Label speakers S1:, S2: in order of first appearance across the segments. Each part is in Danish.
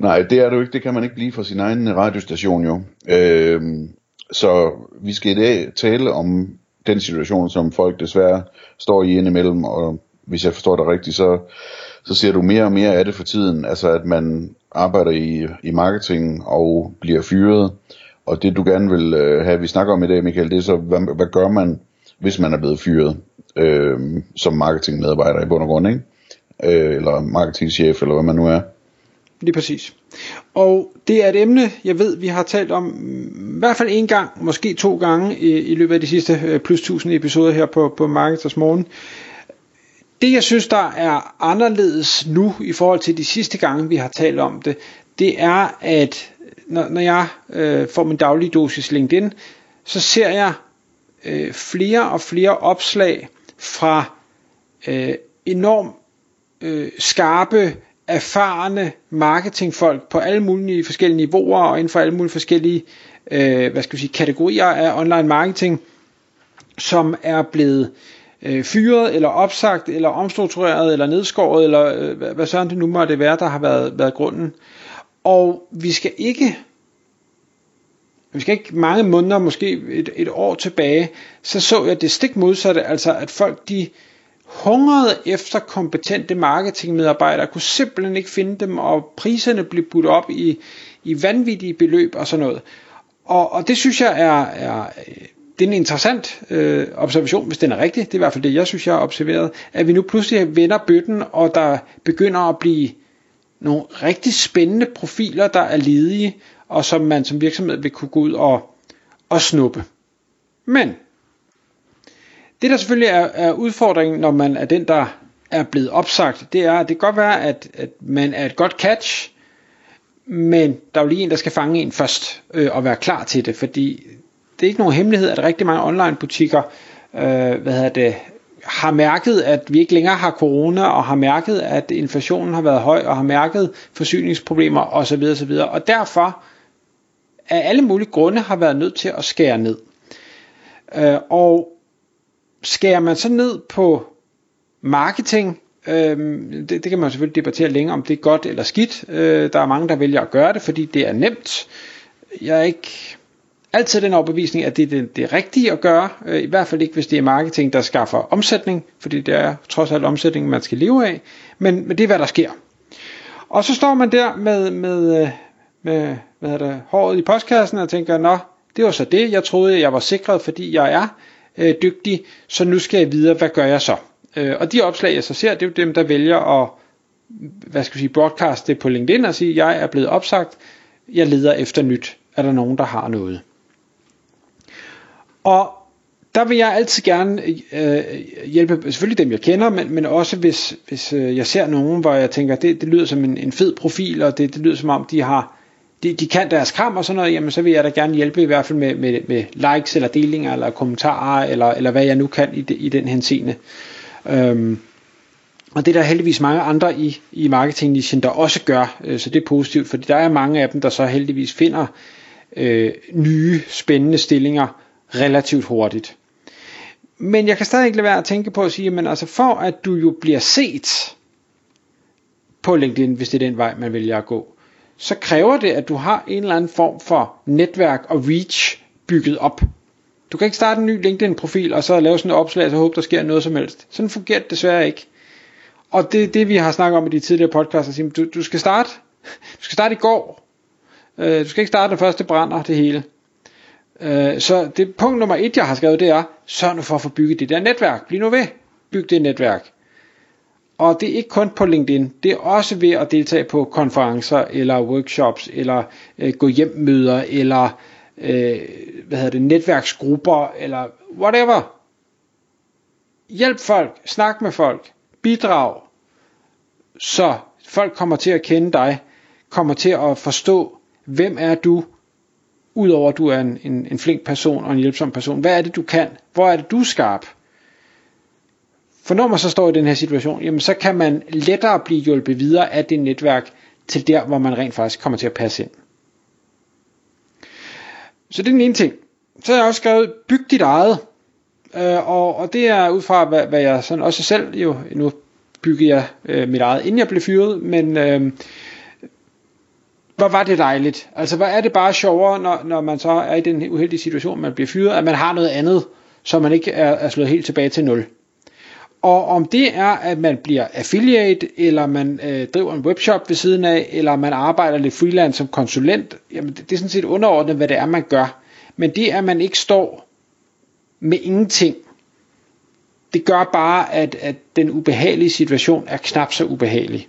S1: Nej, det er du ikke. Det kan man ikke blive for sin egen radiostation jo. Øhm, så vi skal i dag tale om den situation, som folk desværre står i indimellem, og hvis jeg forstår dig rigtigt, så, så ser du mere og mere af det for tiden. Altså at man arbejder i, i marketing og bliver fyret. Og det du gerne vil øh, have, vi snakker om i dag, Michael, det er så, hvad, hvad gør man, hvis man er blevet fyret øh, som marketingmedarbejder i bund og grund, ikke? Øh, eller marketingchef, eller hvad man nu er.
S2: Lige præcis. Og det er et emne, jeg ved, vi har talt om mm, i hvert fald en gang, måske to gange i, i løbet af de sidste øh, plus 1000 episoder her på, på Marketers Morgen. Det jeg synes, der er anderledes nu i forhold til de sidste gange, vi har talt om det, det er, at når, når jeg øh, får min daglige dosis LinkedIn, så ser jeg øh, flere og flere opslag fra øh, enormt øh, skarpe, erfarne marketingfolk på alle mulige forskellige niveauer og inden for alle mulige forskellige øh, hvad skal vi sige, kategorier af online marketing, som er blevet øh, fyret eller opsagt eller omstruktureret eller nedskåret eller øh, hvad, hvad sådan det nu måtte være, der har været, været grunden. Og vi skal ikke vi skal ikke mange måneder, måske et, et år tilbage, så så jeg det stik modsatte, altså at folk de hungrede efter kompetente marketingmedarbejdere, kunne simpelthen ikke finde dem, og priserne blev budt op i, i vanvittige beløb og sådan noget. Og, og det synes jeg er, er øh, det er en interessant øh, observation, hvis den er rigtig. Det er i hvert fald det, jeg synes, jeg har observeret. At vi nu pludselig vender bøtten, og der begynder at blive nogle rigtig spændende profiler, der er ledige, og som man som virksomhed vil kunne gå ud og, og snuppe. Men det der selvfølgelig er, er udfordringen, når man er den, der er blevet opsagt, det er, at det kan godt være, at, at man er et godt catch, men der er jo lige en, der skal fange en først øh, og være klar til det, fordi det er ikke nogen hemmelighed, at rigtig mange online butikker øh, hvad hedder det, har mærket, at vi ikke længere har corona, og har mærket, at inflationen har været høj, og har mærket forsyningsproblemer osv. osv. Og derfor af alle mulige grunde har været nødt til at skære ned. Øh, og skærer man så ned på marketing, øh, det, det kan man selvfølgelig debattere længere om det er godt eller skidt. Øh, der er mange, der vælger at gøre det, fordi det er nemt. Jeg er ikke altid den overbevisning, at det er det, det rigtige at gøre, øh, i hvert fald ikke hvis det er marketing, der skaffer omsætning, fordi det er trods alt omsætning, man skal leve af, men, men det er hvad der sker. Og så står man der med, med, øh, med hvad er det, håret i postkassen og tænker, nå, det var så det, jeg troede, jeg var sikret, fordi jeg er øh, dygtig, så nu skal jeg videre, hvad gør jeg så? Øh, og de opslag, jeg så ser, det er jo dem, der vælger at hvad skal jeg sige, broadcast det på LinkedIn og sige, jeg er blevet opsagt, jeg leder efter nyt. Er der nogen, der har noget? Og der vil jeg altid gerne øh, hjælpe selvfølgelig dem jeg kender, men, men også hvis, hvis øh, jeg ser nogen, hvor jeg tænker, det, det lyder som en, en fed profil, og det, det lyder som om de har de, de kan deres kram og sådan noget, jamen så vil jeg da gerne hjælpe i hvert fald med, med, med likes eller delinger eller kommentarer eller, eller hvad jeg nu kan i, de, i den henseende. Øhm, og det er der heldigvis mange andre i, i marketingnischen, der også gør, øh, så det er positivt, fordi der er mange af dem, der så heldigvis finder øh, nye spændende stillinger relativt hurtigt. Men jeg kan stadig ikke lade være at tænke på at sige, men altså for at du jo bliver set på LinkedIn, hvis det er den vej, man vælger at gå, så kræver det, at du har en eller anden form for netværk og reach bygget op. Du kan ikke starte en ny LinkedIn-profil, og så lave sådan et opslag, og så håbe, der sker noget som helst. Sådan fungerer det desværre ikke. Og det er det, vi har snakket om i de tidligere podcasts. Du, du skal starte du skal starte i går. Øh, du skal ikke starte den første brænder det hele. Øh, så det punkt nummer et, jeg har skrevet, det er, sørg nu for at få bygget det der netværk. Bliv nu ved. Byg det netværk. Og det er ikke kun på LinkedIn, det er også ved at deltage på konferencer, eller workshops, eller øh, gå hjem møder, eller øh, hvad hedder det, netværksgrupper, eller whatever. Hjælp folk, snak med folk, bidrag, så folk kommer til at kende dig, kommer til at forstå, Hvem er du, udover at du er en, en, en flink person og en hjælpsom person? Hvad er det, du kan? Hvor er det, du er skarp? For når man så står i den her situation, jamen så kan man lettere blive hjulpet videre af det netværk til der, hvor man rent faktisk kommer til at passe ind. Så det er den ene ting. Så har jeg også skrevet, byg dit eget. Øh, og, og det er ud fra, hvad, hvad jeg sådan også selv jo, nu byggede jeg øh, mit eget, inden jeg blev fyret, men øh, hvor var det dejligt. Altså, hvor er det bare sjovere, når, når man så er i den uheldige situation, man bliver fyret, at man har noget andet, så man ikke er, er slået helt tilbage til nul. Og om det er, at man bliver affiliate, eller man øh, driver en webshop ved siden af, eller man arbejder lidt freelance som konsulent, jamen det, det er sådan set underordnet, hvad det er, man gør. Men det, at man ikke står med ingenting, det gør bare, at, at den ubehagelige situation er knap så ubehagelig.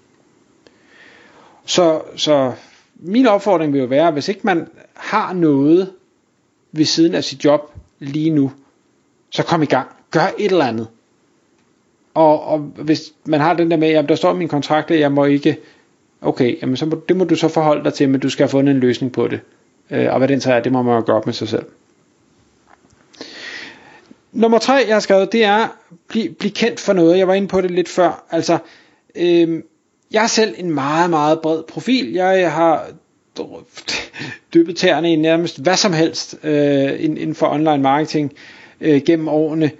S2: Så, så min opfordring vil jo være, hvis ikke man har noget ved siden af sit job lige nu, så kom i gang. Gør et eller andet. Og, og hvis man har den der med, at der står i min kontrakt, at jeg må ikke, okay, jamen så må, det må du så forholde dig til, men du skal have fundet en løsning på det. Øh, og hvad den så er, det må man jo gøre op med sig selv. Nummer tre, jeg har skrevet, det er, bliv, bliv kendt for noget. Jeg var inde på det lidt før. Altså, øh, jeg er selv en meget, meget bred profil. Jeg har dyppet tæerne i nærmest hvad som helst øh, inden for online marketing øh, gennem årene.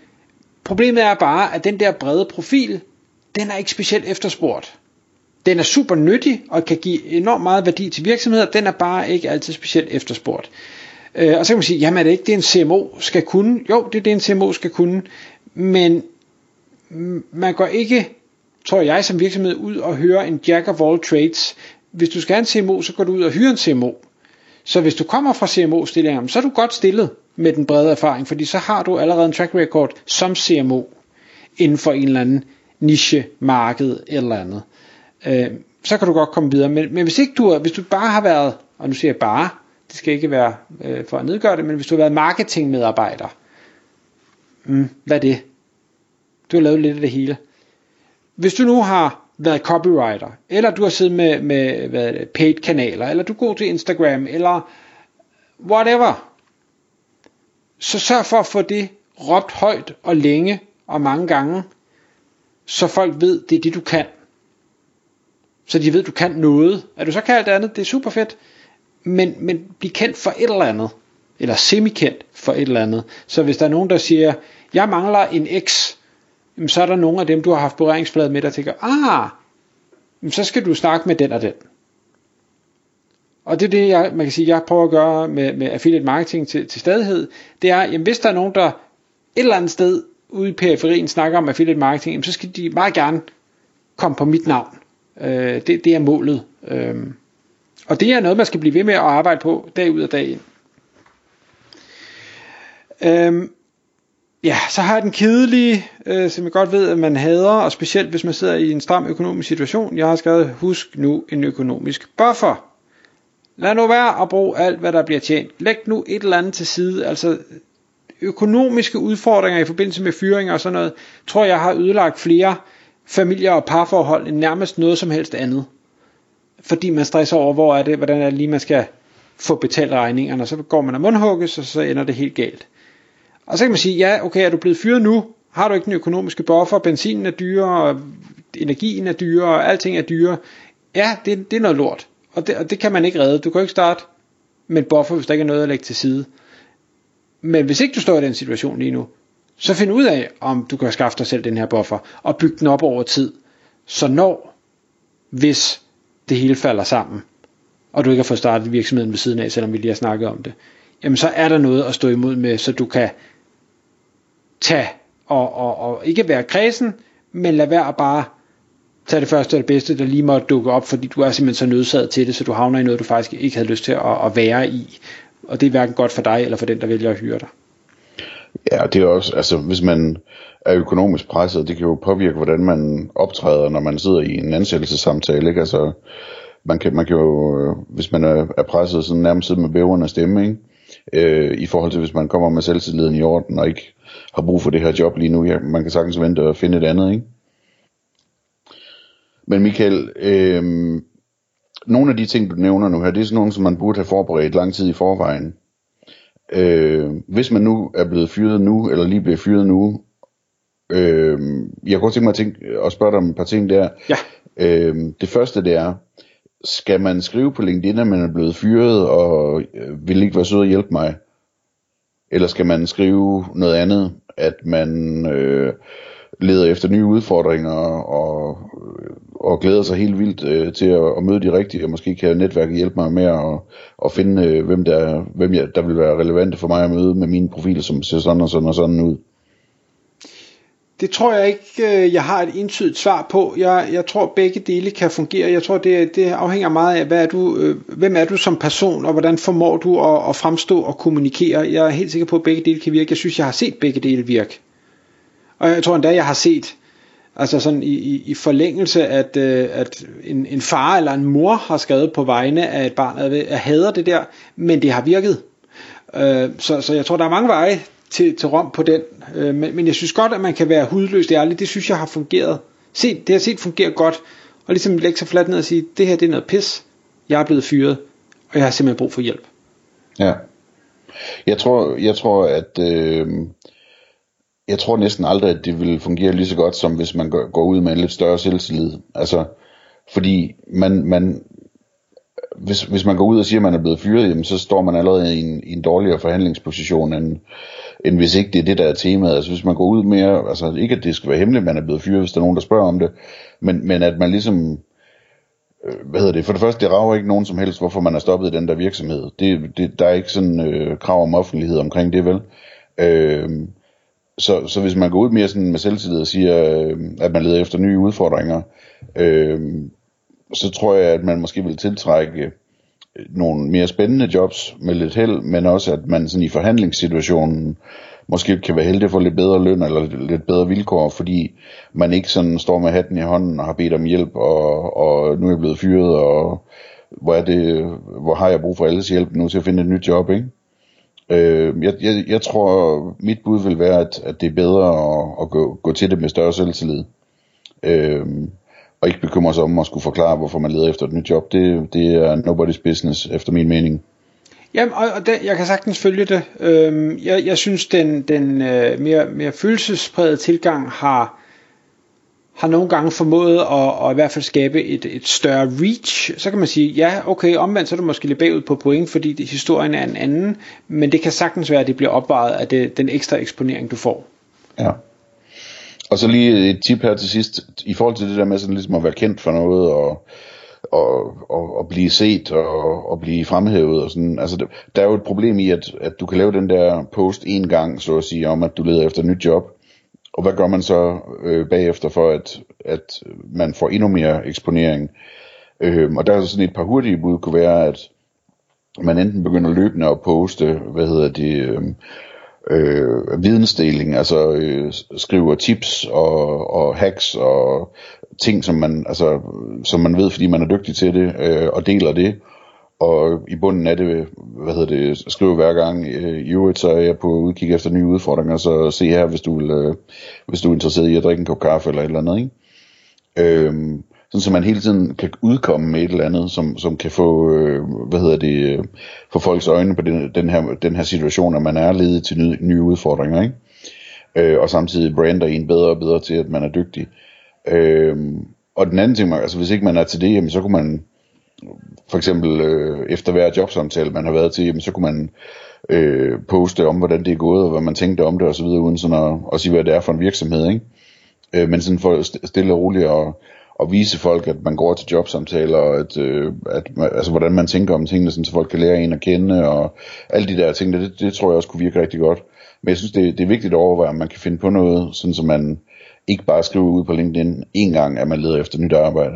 S2: Problemet er bare, at den der brede profil, den er ikke specielt efterspurgt. Den er super nyttig og kan give enormt meget værdi til virksomheder, den er bare ikke altid specielt efterspurgt. Øh, og så kan man sige, jamen er det ikke det en CMO skal kunne? Jo, det er det en CMO skal kunne, men man går ikke, tror jeg som virksomhed, ud og høre en jack of all trades. Hvis du skal have en CMO, så går du ud og hyrer en CMO. Så hvis du kommer fra CMO-stillingen, så er du godt stillet med den brede erfaring, fordi så har du allerede en track record som CMO inden for en eller anden niche, marked eller andet. Øh, så kan du godt komme videre. Men, men hvis ikke du, hvis du bare har været, og nu siger jeg bare, det skal ikke være øh, for at nedgøre det, men hvis du har været marketingmedarbejder, mm, hvad er det? Du har lavet lidt af det hele. Hvis du nu har været copywriter, eller du har siddet med, med hvad paid kanaler, eller du går til Instagram, eller whatever, så sørg for at få det råbt højt og længe og mange gange, så folk ved, det er det du kan. Så de ved, du kan noget. Er du så kan alt andet, det er super fedt, men, men bliv kendt for et eller andet, eller semi-kendt for et eller andet. Så hvis der er nogen, der siger, jeg mangler en X, så er der nogle af dem, du har haft berøringsflade med, der tænker, ah, så skal du snakke med den og den. Og det er det, jeg, man kan sige, jeg prøver at gøre med, med affiliate marketing til, til stadighed. Det er, jamen hvis der er nogen, der et eller andet sted ude i periferien snakker om affiliate marketing, jamen så skal de meget gerne komme på mit navn. Øh, det, det er målet. Øh, og det er noget, man skal blive ved med at arbejde på dag ud og dag ind. Øh, ja, så har jeg den kedelige, øh, som jeg godt ved, at man hader, og specielt hvis man sidder i en stram økonomisk situation. Jeg har skrevet, husk nu en økonomisk buffer. Lad nu være at bruge alt, hvad der bliver tjent. Læg nu et eller andet til side. Altså økonomiske udfordringer i forbindelse med fyringer og sådan noget, tror jeg har ødelagt flere familier og parforhold end nærmest noget som helst andet. Fordi man stresser over, hvor er det, hvordan er det lige, man skal få betalt regningerne, og så går man af mundhugges, og så ender det helt galt. Og så kan man sige, ja, okay, er du blevet fyret nu? Har du ikke den økonomiske buffer? Benzinen er dyrere, og energien er dyrere, og alting er dyrere. Ja, det, det er noget lort. Og det, og det kan man ikke redde. Du kan ikke starte med et buffer, hvis der ikke er noget at lægge til side. Men hvis ikke du står i den situation lige nu, så find ud af, om du kan skaffe dig selv den her buffer, og bygge den op over tid. Så når, hvis det hele falder sammen, og du ikke har fået startet virksomheden ved siden af, selvom vi lige har snakket om det, jamen så er der noget at stå imod med, så du kan tage og, og, og ikke være kredsen, men lad være at bare tag det første og det bedste, der lige måtte dukke op, fordi du er simpelthen så nødsaget til det, så du havner i noget, du faktisk ikke havde lyst til at, at være i. Og det er hverken godt for dig, eller for den, der vælger at hyre dig.
S1: Ja, det er også, altså hvis man er økonomisk presset, det kan jo påvirke, hvordan man optræder, når man sidder i en ansættelsessamtale, ikke? Altså, man kan, man kan jo, hvis man er, er presset, sådan nærmest sidde med bæverne stemme, ikke? Øh, I forhold til, hvis man kommer med selvtilliden i orden, og ikke har brug for det her job lige nu. Ja, man kan sagtens vente og finde et andet, ikke? Men Michael, øh, nogle af de ting, du nævner nu her, det er sådan nogle, som man burde have forberedt lang tid i forvejen. Øh, hvis man nu er blevet fyret nu, eller lige blevet fyret nu, øh, jeg kunne godt tænke mig at, tænke, at spørge dig om et par ting der.
S2: Ja.
S1: Øh, det første det er, skal man skrive på LinkedIn, at man er blevet fyret, og øh, vil ikke være sød at hjælpe mig? Eller skal man skrive noget andet, at man øh, leder efter nye udfordringer og, og glæder sig helt vildt øh, til at, at møde de rigtige, og måske kan netværket hjælpe mig med at, at finde, øh, hvem, der, hvem jeg, der vil være relevante for mig at møde med mine profiler, som ser sådan og sådan og sådan ud.
S2: Det tror jeg ikke, øh, jeg har et entydigt svar på. Jeg, jeg tror, begge dele kan fungere. Jeg tror, det, det afhænger meget af, hvad er du, øh, hvem er du som person, og hvordan formår du at, at fremstå og kommunikere. Jeg er helt sikker på, at begge dele kan virke. Jeg synes, jeg har set begge dele virke. Og jeg tror endda, jeg har set, altså sådan i, i, i forlængelse, at, øh, at en, en far eller en mor har skrevet på vegne af et barn, at jeg hader det der, men det har virket. Øh, så, så jeg tror, der er mange veje til, til Rom på den. Øh, men, men jeg synes godt, at man kan være hudløst ærlig. Det synes jeg har fungeret. Se, det har set fungerer godt. Og ligesom lægge sig fladt ned og sige, det her det er noget pis. Jeg er blevet fyret, og jeg har simpelthen brug for hjælp.
S1: Ja. Jeg tror, jeg tror at øh, jeg tror næsten aldrig, at det vil fungere lige så godt, som hvis man går ud med en lidt større selvtillid. Altså, fordi man, man, hvis, hvis man går ud og siger, at man er blevet fyret, jamen, så står man allerede i en, i en dårligere forhandlingsposition, end, end hvis ikke det er det, der er temaet. Altså hvis man går ud mere, altså ikke at det skal være hemmeligt, at man er blevet fyret, hvis der er nogen, der spørger om det, men, men at man ligesom, øh, hvad hedder det, for det første, det rager ikke nogen som helst, hvorfor man er stoppet i den der virksomhed. Det, det, der er ikke sådan øh, krav om offentlighed omkring det, vel? Øh, så, så hvis man går ud mere sådan med selvtillid og siger, øh, at man leder efter nye udfordringer, øh, så tror jeg, at man måske vil tiltrække øh, nogle mere spændende jobs med lidt held, men også at man sådan i forhandlingssituationen måske kan være heldig at få lidt bedre løn eller lidt bedre vilkår, fordi man ikke sådan står med hatten i hånden og har bedt om hjælp, og, og nu er jeg blevet fyret, og hvor, er det, hvor har jeg brug for alles hjælp nu til at finde et nyt job, ikke? Øh, jeg, jeg, jeg tror, mit bud vil være, at, at det er bedre at, at gå, gå til det med større selvtillid. Øh, og ikke bekymre sig om at skulle forklare, hvorfor man leder efter et nyt job. Det, det er nobody's business, efter min mening.
S2: Jamen, og, og det, jeg kan sagtens følge det. Øhm, jeg, jeg synes, den, den øh, mere, mere følelsespræget tilgang har, har nogle gange formået at, at i hvert fald skabe et, et større reach. Så kan man sige, ja, okay, omvendt så er du måske lidt bagud på point, fordi det, historien er en anden, men det kan sagtens være, at det bliver opvejet af det, den ekstra eksponering, du får.
S1: Ja. Og så lige et tip her til sidst, i forhold til det der med sådan ligesom at være kendt for noget, og, og, og, og blive set, og, og blive fremhævet, og sådan, altså der er jo et problem i, at, at du kan lave den der post en gang, så at sige, om at du leder efter et nyt job, og hvad gør man så øh, bagefter for, at, at man får endnu mere eksponering? Øh, og der er sådan et par hurtige bud, kunne være, at man enten begynder løbende at poste, hvad hedder det, øh, øh, vidensdeling, altså øh, skriver tips og, og hacks og ting, som man, altså, som man ved, fordi man er dygtig til det, øh, og deler det. Og i bunden af det, hvad hedder det, skriver hver gang, øh, i øvrigt så er jeg på udkig efter nye udfordringer, så se her, hvis du, vil, øh, hvis du er interesseret i at drikke en kop kaffe eller et eller andet, ikke? Øhm, sådan så man hele tiden kan udkomme med et eller andet, som, som kan få, øh, hvad hedder det, øh, få folks øjne på den, den, her, den her situation, at man er ledet til nye, nye udfordringer, ikke? Øh, og samtidig brander en bedre og bedre til, at man er dygtig. Øh, og den anden ting, altså hvis ikke man er til det, jamen, så kunne man for eksempel øh, efter hver jobsamtale, man har været til, jamen, så kunne man øh, poste om, hvordan det er gået, og hvad man tænkte om det osv., uden sådan at, at sige, hvad det er for en virksomhed, ikke? Øh, men sådan for stille og roligt og at vise folk, at man går til jobsamtaler, og at, øh, at, altså, hvordan man tænker om tingene, sådan, så folk kan lære en at kende, og alle de der ting, det, det tror jeg også kunne virke rigtig godt. Men jeg synes, det, det er vigtigt at overveje, om man kan finde på noget, sådan så man ikke bare skriver ud på LinkedIn en gang, at man leder efter nyt arbejde.